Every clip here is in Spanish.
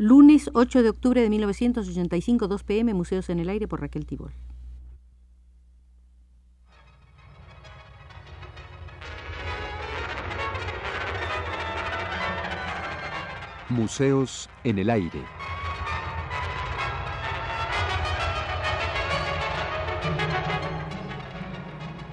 Lunes 8 de octubre de 1985, 2 pm, Museos en el Aire por Raquel Tibol. Museos en el Aire.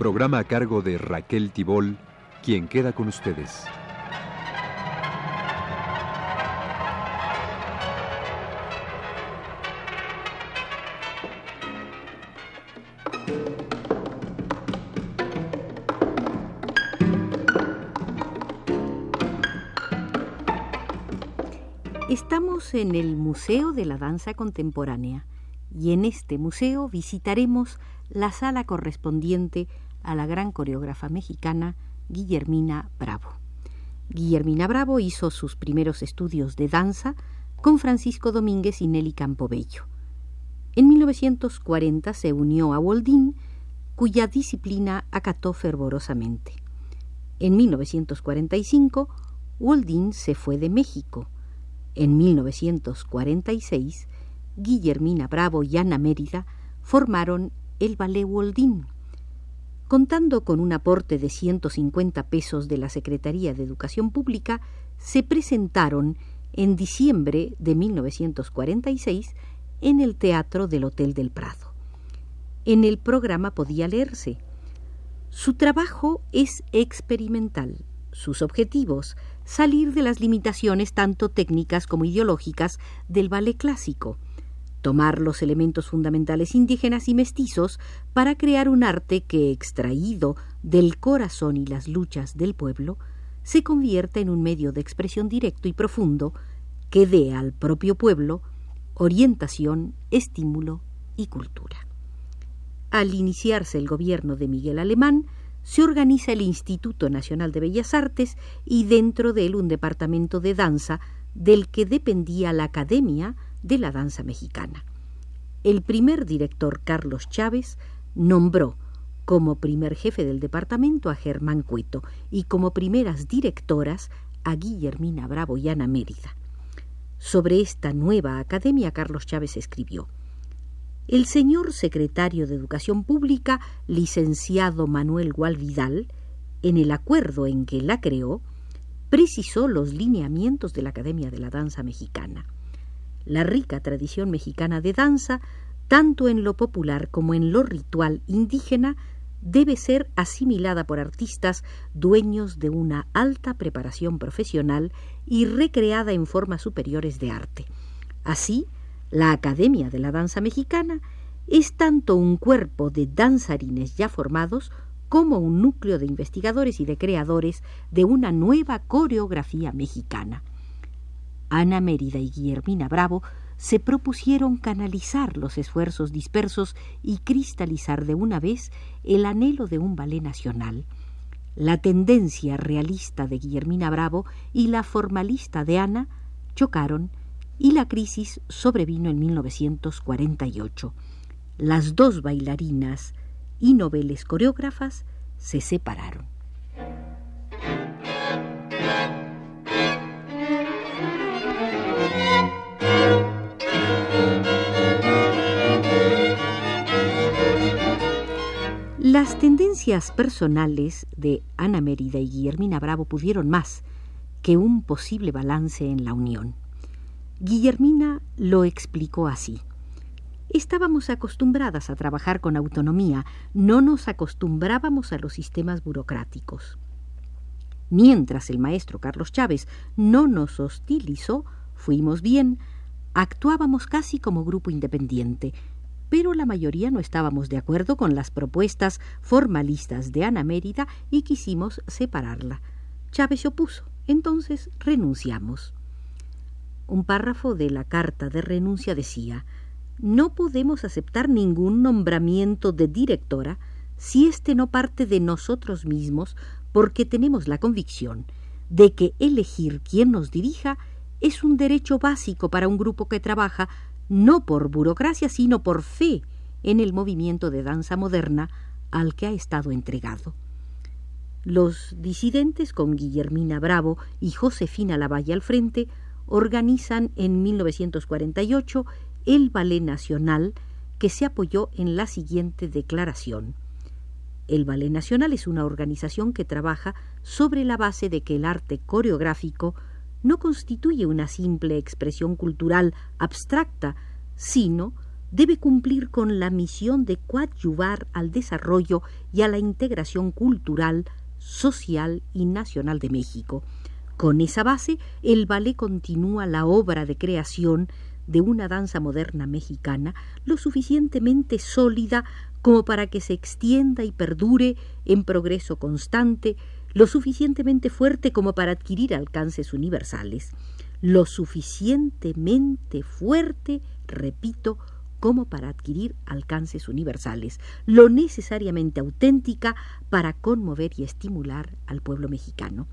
Programa a cargo de Raquel Tibol, quien queda con ustedes. En el Museo de la Danza Contemporánea y en este museo visitaremos la sala correspondiente a la gran coreógrafa mexicana Guillermina Bravo. Guillermina Bravo hizo sus primeros estudios de danza con Francisco Domínguez y Nelly Campobello. En 1940 se unió a Woldín, cuya disciplina acató fervorosamente. En 1945, Woldín se fue de México en 1946, Guillermina Bravo y Ana Mérida formaron el Ballet Woldín. Contando con un aporte de 150 pesos de la Secretaría de Educación Pública, se presentaron en diciembre de 1946 en el Teatro del Hotel del Prado. En el programa podía leerse Su trabajo es experimental, sus objetivos salir de las limitaciones tanto técnicas como ideológicas del ballet clásico, tomar los elementos fundamentales indígenas y mestizos para crear un arte que, extraído del corazón y las luchas del pueblo, se convierta en un medio de expresión directo y profundo que dé al propio pueblo orientación, estímulo y cultura. Al iniciarse el gobierno de Miguel Alemán, se organiza el Instituto Nacional de Bellas Artes y dentro de él un departamento de danza del que dependía la Academia de la Danza Mexicana. El primer director, Carlos Chávez, nombró como primer jefe del departamento a Germán Cueto y como primeras directoras a Guillermina Bravo y Ana Mérida. Sobre esta nueva academia, Carlos Chávez escribió el señor secretario de Educación Pública, licenciado Manuel Gualvidal, en el acuerdo en que la creó, precisó los lineamientos de la Academia de la Danza Mexicana. La rica tradición mexicana de danza, tanto en lo popular como en lo ritual indígena, debe ser asimilada por artistas dueños de una alta preparación profesional y recreada en formas superiores de arte. Así, la Academia de la Danza Mexicana es tanto un cuerpo de danzarines ya formados como un núcleo de investigadores y de creadores de una nueva coreografía mexicana. Ana Mérida y Guillermina Bravo se propusieron canalizar los esfuerzos dispersos y cristalizar de una vez el anhelo de un ballet nacional. La tendencia realista de Guillermina Bravo y la formalista de Ana chocaron y la crisis sobrevino en 1948. Las dos bailarinas y noveles coreógrafas se separaron. Las tendencias personales de Ana Mérida y Guillermina Bravo pudieron más que un posible balance en la unión. Guillermina lo explicó así. Estábamos acostumbradas a trabajar con autonomía, no nos acostumbrábamos a los sistemas burocráticos. Mientras el maestro Carlos Chávez no nos hostilizó, fuimos bien, actuábamos casi como grupo independiente, pero la mayoría no estábamos de acuerdo con las propuestas formalistas de Ana Mérida y quisimos separarla. Chávez se opuso, entonces renunciamos. Un párrafo de la carta de renuncia decía No podemos aceptar ningún nombramiento de directora si éste no parte de nosotros mismos porque tenemos la convicción de que elegir quién nos dirija es un derecho básico para un grupo que trabaja no por burocracia, sino por fe en el movimiento de danza moderna al que ha estado entregado. Los disidentes, con Guillermina Bravo y Josefina Lavalle al frente, organizan en 1948 el Ballet Nacional, que se apoyó en la siguiente declaración. El Ballet Nacional es una organización que trabaja sobre la base de que el arte coreográfico no constituye una simple expresión cultural abstracta, sino debe cumplir con la misión de coadyuvar al desarrollo y a la integración cultural, social y nacional de México. Con esa base, el ballet continúa la obra de creación de una danza moderna mexicana lo suficientemente sólida como para que se extienda y perdure en progreso constante, lo suficientemente fuerte como para adquirir alcances universales, lo suficientemente fuerte, repito, como para adquirir alcances universales, lo necesariamente auténtica para conmover y estimular al pueblo mexicano.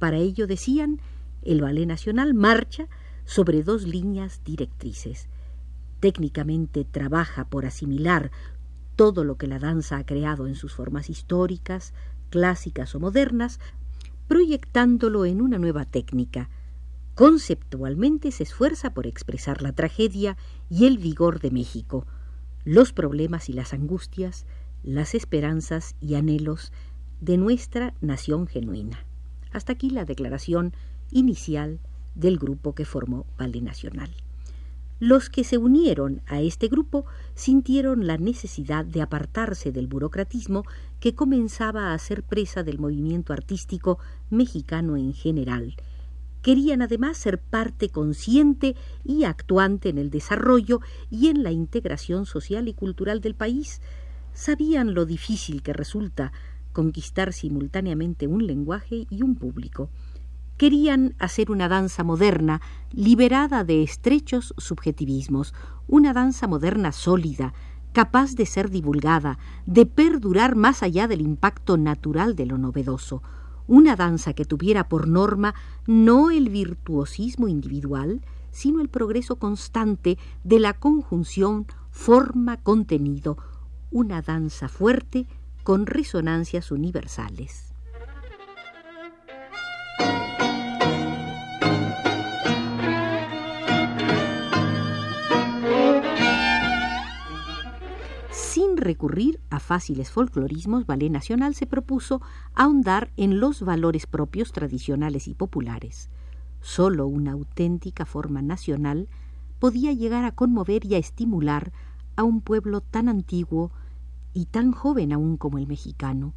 Para ello, decían, el Ballet Nacional marcha sobre dos líneas directrices. Técnicamente trabaja por asimilar todo lo que la danza ha creado en sus formas históricas, clásicas o modernas, proyectándolo en una nueva técnica, Conceptualmente se esfuerza por expresar la tragedia y el vigor de México, los problemas y las angustias, las esperanzas y anhelos de nuestra nación genuina. Hasta aquí la declaración inicial del grupo que formó Valle Nacional. Los que se unieron a este grupo sintieron la necesidad de apartarse del burocratismo que comenzaba a ser presa del movimiento artístico mexicano en general, Querían además ser parte consciente y actuante en el desarrollo y en la integración social y cultural del país. Sabían lo difícil que resulta conquistar simultáneamente un lenguaje y un público. Querían hacer una danza moderna, liberada de estrechos subjetivismos, una danza moderna sólida, capaz de ser divulgada, de perdurar más allá del impacto natural de lo novedoso, una danza que tuviera por norma no el virtuosismo individual, sino el progreso constante de la conjunción forma-contenido, una danza fuerte con resonancias universales. recurrir a fáciles folclorismos, Ballet Nacional se propuso ahondar en los valores propios tradicionales y populares. Solo una auténtica forma nacional podía llegar a conmover y a estimular a un pueblo tan antiguo y tan joven aún como el mexicano.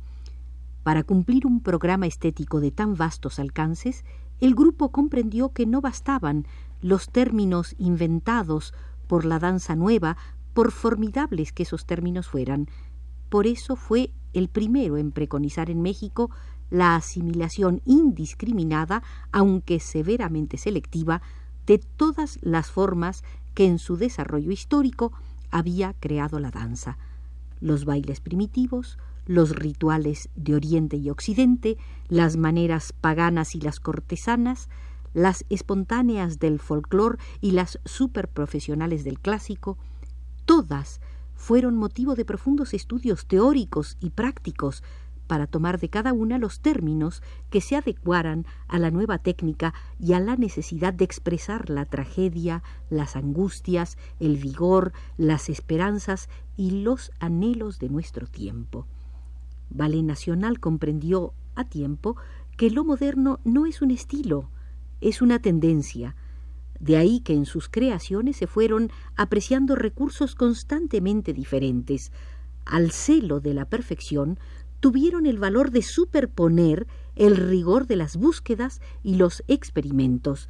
Para cumplir un programa estético de tan vastos alcances, el grupo comprendió que no bastaban los términos inventados por la danza nueva por formidables que esos términos fueran. Por eso fue el primero en preconizar en México la asimilación indiscriminada, aunque severamente selectiva, de todas las formas que en su desarrollo histórico había creado la danza. Los bailes primitivos, los rituales de Oriente y Occidente, las maneras paganas y las cortesanas, las espontáneas del folclore y las superprofesionales del clásico, todas fueron motivo de profundos estudios teóricos y prácticos para tomar de cada una los términos que se adecuaran a la nueva técnica y a la necesidad de expresar la tragedia, las angustias, el vigor, las esperanzas y los anhelos de nuestro tiempo. Ballet Nacional comprendió a tiempo que lo moderno no es un estilo, es una tendencia, de ahí que en sus creaciones se fueron apreciando recursos constantemente diferentes. Al celo de la perfección tuvieron el valor de superponer el rigor de las búsquedas y los experimentos.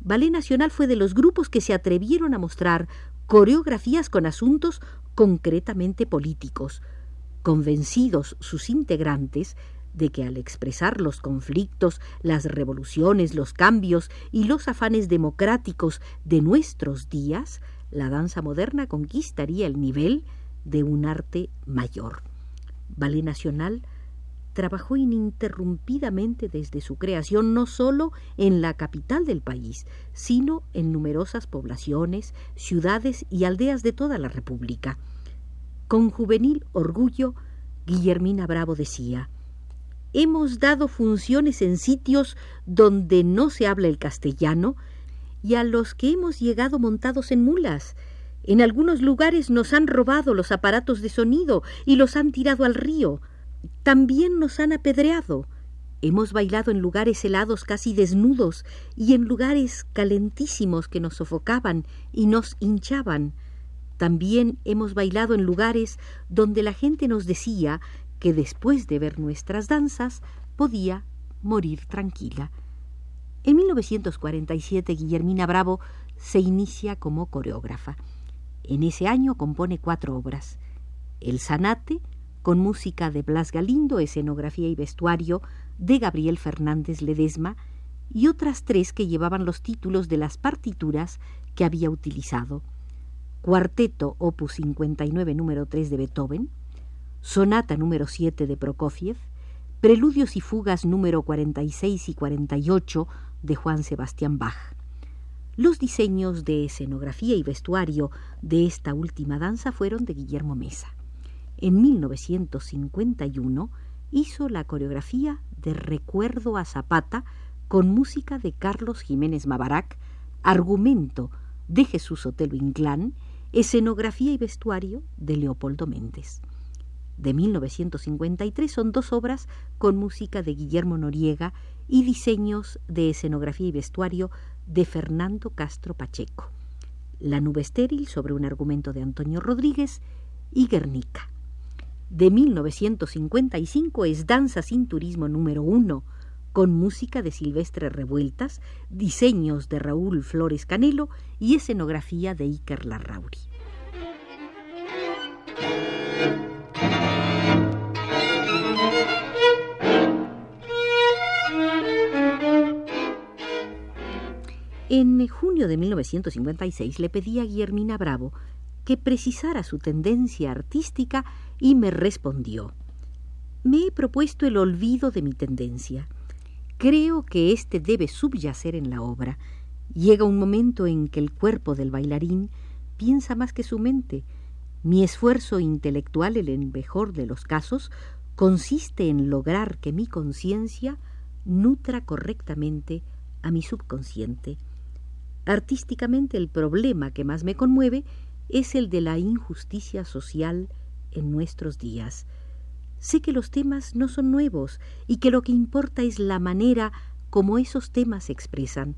Ballet Nacional fue de los grupos que se atrevieron a mostrar coreografías con asuntos concretamente políticos. Convencidos sus integrantes de que al expresar los conflictos, las revoluciones, los cambios y los afanes democráticos de nuestros días, la danza moderna conquistaría el nivel de un arte mayor. Ballet Nacional trabajó ininterrumpidamente desde su creación no solo en la capital del país, sino en numerosas poblaciones, ciudades y aldeas de toda la República. Con juvenil orgullo, Guillermina Bravo decía hemos dado funciones en sitios donde no se habla el castellano y a los que hemos llegado montados en mulas. En algunos lugares nos han robado los aparatos de sonido y los han tirado al río. También nos han apedreado. Hemos bailado en lugares helados casi desnudos y en lugares calentísimos que nos sofocaban y nos hinchaban. También hemos bailado en lugares donde la gente nos decía que después de ver nuestras danzas podía morir tranquila. En 1947 Guillermina Bravo se inicia como coreógrafa. En ese año compone cuatro obras. El Sanate, con música de Blas Galindo, escenografía y vestuario de Gabriel Fernández Ledesma, y otras tres que llevaban los títulos de las partituras que había utilizado. Cuarteto Opus 59 número 3 de Beethoven, Sonata número 7 de Prokofiev, Preludios y Fugas número 46 y 48 de Juan Sebastián Bach. Los diseños de escenografía y vestuario de esta última danza fueron de Guillermo Mesa. En 1951 hizo la coreografía de Recuerdo a Zapata con música de Carlos Jiménez Mabarac, argumento de Jesús Otelo Inclán, escenografía y vestuario de Leopoldo Méndez. De 1953 son dos obras con música de Guillermo Noriega y diseños de escenografía y vestuario de Fernando Castro Pacheco. La nube estéril sobre un argumento de Antonio Rodríguez y Guernica. De 1955 es Danza sin Turismo número uno, con música de Silvestre Revueltas, diseños de Raúl Flores Canelo y escenografía de Iker Larrauri. En junio de 1956 le pedí a Guillermina Bravo que precisara su tendencia artística y me respondió Me he propuesto el olvido de mi tendencia. Creo que éste debe subyacer en la obra. Llega un momento en que el cuerpo del bailarín piensa más que su mente. Mi esfuerzo intelectual, en el mejor de los casos, consiste en lograr que mi conciencia nutra correctamente a mi subconsciente. Artísticamente el problema que más me conmueve es el de la injusticia social en nuestros días. Sé que los temas no son nuevos y que lo que importa es la manera como esos temas se expresan.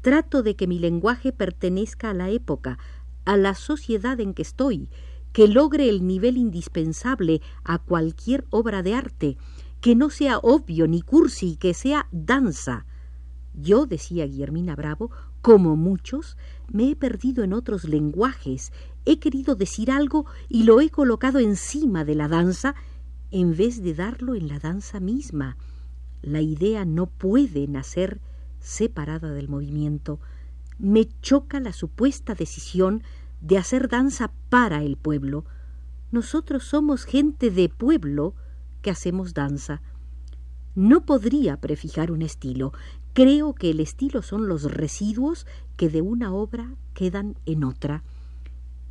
Trato de que mi lenguaje pertenezca a la época, a la sociedad en que estoy, que logre el nivel indispensable a cualquier obra de arte, que no sea obvio ni cursi, que sea danza. Yo, decía Guillermina Bravo, como muchos, me he perdido en otros lenguajes, he querido decir algo y lo he colocado encima de la danza en vez de darlo en la danza misma. La idea no puede nacer separada del movimiento. Me choca la supuesta decisión de hacer danza para el pueblo. Nosotros somos gente de pueblo que hacemos danza. No podría prefijar un estilo, Creo que el estilo son los residuos que de una obra quedan en otra.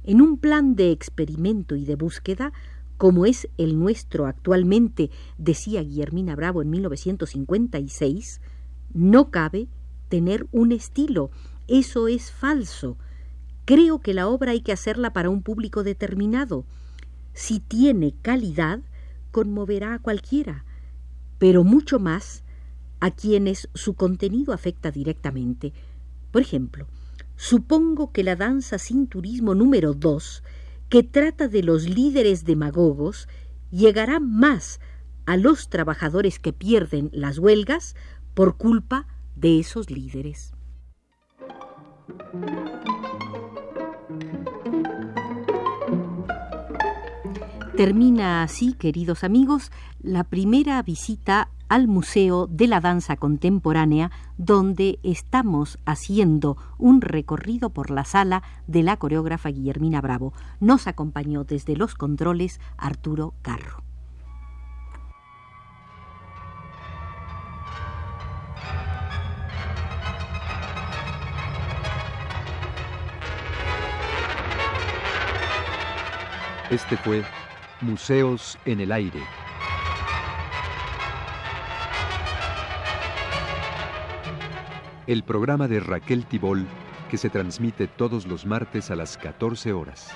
En un plan de experimento y de búsqueda, como es el nuestro actualmente, decía Guillermina Bravo en 1956, no cabe tener un estilo. Eso es falso. Creo que la obra hay que hacerla para un público determinado. Si tiene calidad, conmoverá a cualquiera, pero mucho más a quienes su contenido afecta directamente. Por ejemplo, supongo que la danza sin turismo número dos, que trata de los líderes demagogos, llegará más a los trabajadores que pierden las huelgas por culpa de esos líderes. Termina así, queridos amigos, la primera visita al Museo de la Danza Contemporánea, donde estamos haciendo un recorrido por la sala de la coreógrafa Guillermina Bravo. Nos acompañó desde los controles Arturo Carro. Este fue Museos en el Aire. El programa de Raquel Tibol que se transmite todos los martes a las 14 horas.